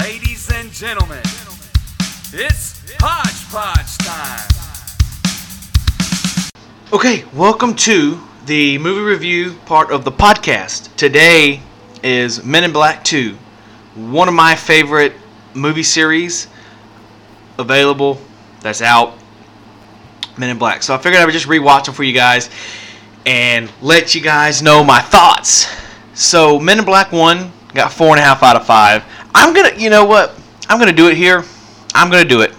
Ladies and gentlemen, it's Hodgepodge time. Okay, welcome to the movie review part of the podcast. Today is Men in Black 2, one of my favorite movie series available that's out. Men in Black. So I figured I would just rewatch them for you guys and let you guys know my thoughts. So Men in Black 1 got four and a half out of five. I'm gonna, you know what? I'm gonna do it here. I'm gonna do it.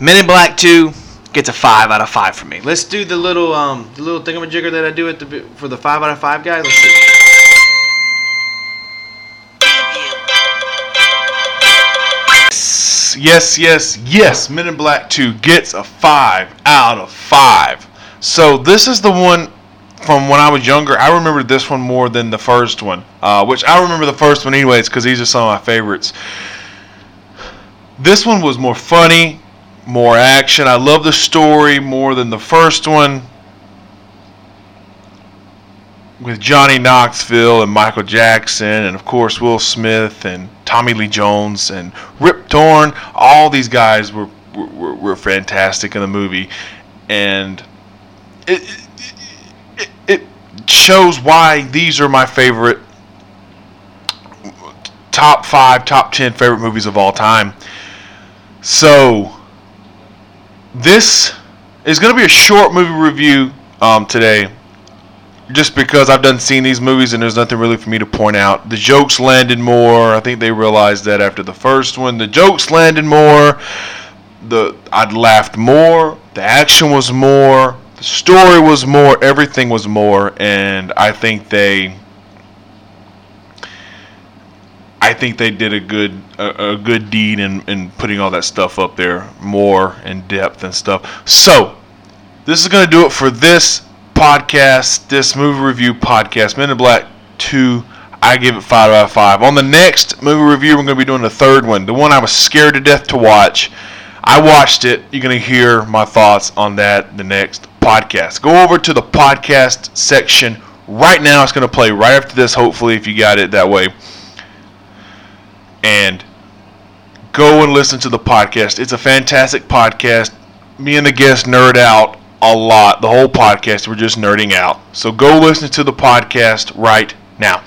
Men in Black 2 gets a five out of five for me. Let's do the little um the little thingamajigger that I do at the for the five out of five guys. Let's see. Yes, yes, yes. Men in Black 2 gets a 5 out of 5. So this is the one from when I was younger. I remember this one more than the first one, uh, which I remember the first one anyways because these are some of my favorites. This one was more funny, more action. I love the story more than the first one with Johnny Knoxville and Michael Jackson, and of course Will Smith and Tommy Lee Jones and Rip Torn. All these guys were were, were fantastic in the movie, and it, shows why these are my favorite top five, top ten favorite movies of all time. So this is going to be a short movie review um, today just because I've done seen these movies and there's nothing really for me to point out. The jokes landed more. I think they realized that after the first one. The jokes landed more. The I'd laughed more. The action was more. The story was more. Everything was more. And I think they I think they did a good a, a good deed in, in putting all that stuff up there more in depth and stuff. So this is gonna do it for this podcast, this movie review podcast, Men in Black 2. I give it 5 out of 5. On the next movie review, we're going to be doing the third one, the one I was scared to death to watch. I watched it. You're going to hear my thoughts on that the next podcast. Go over to the podcast section right now. It's going to play right after this, hopefully, if you got it that way. And go and listen to the podcast. It's a fantastic podcast. Me and the guest nerd out a lot. The whole podcast, we're just nerding out. So go listen to the podcast right now.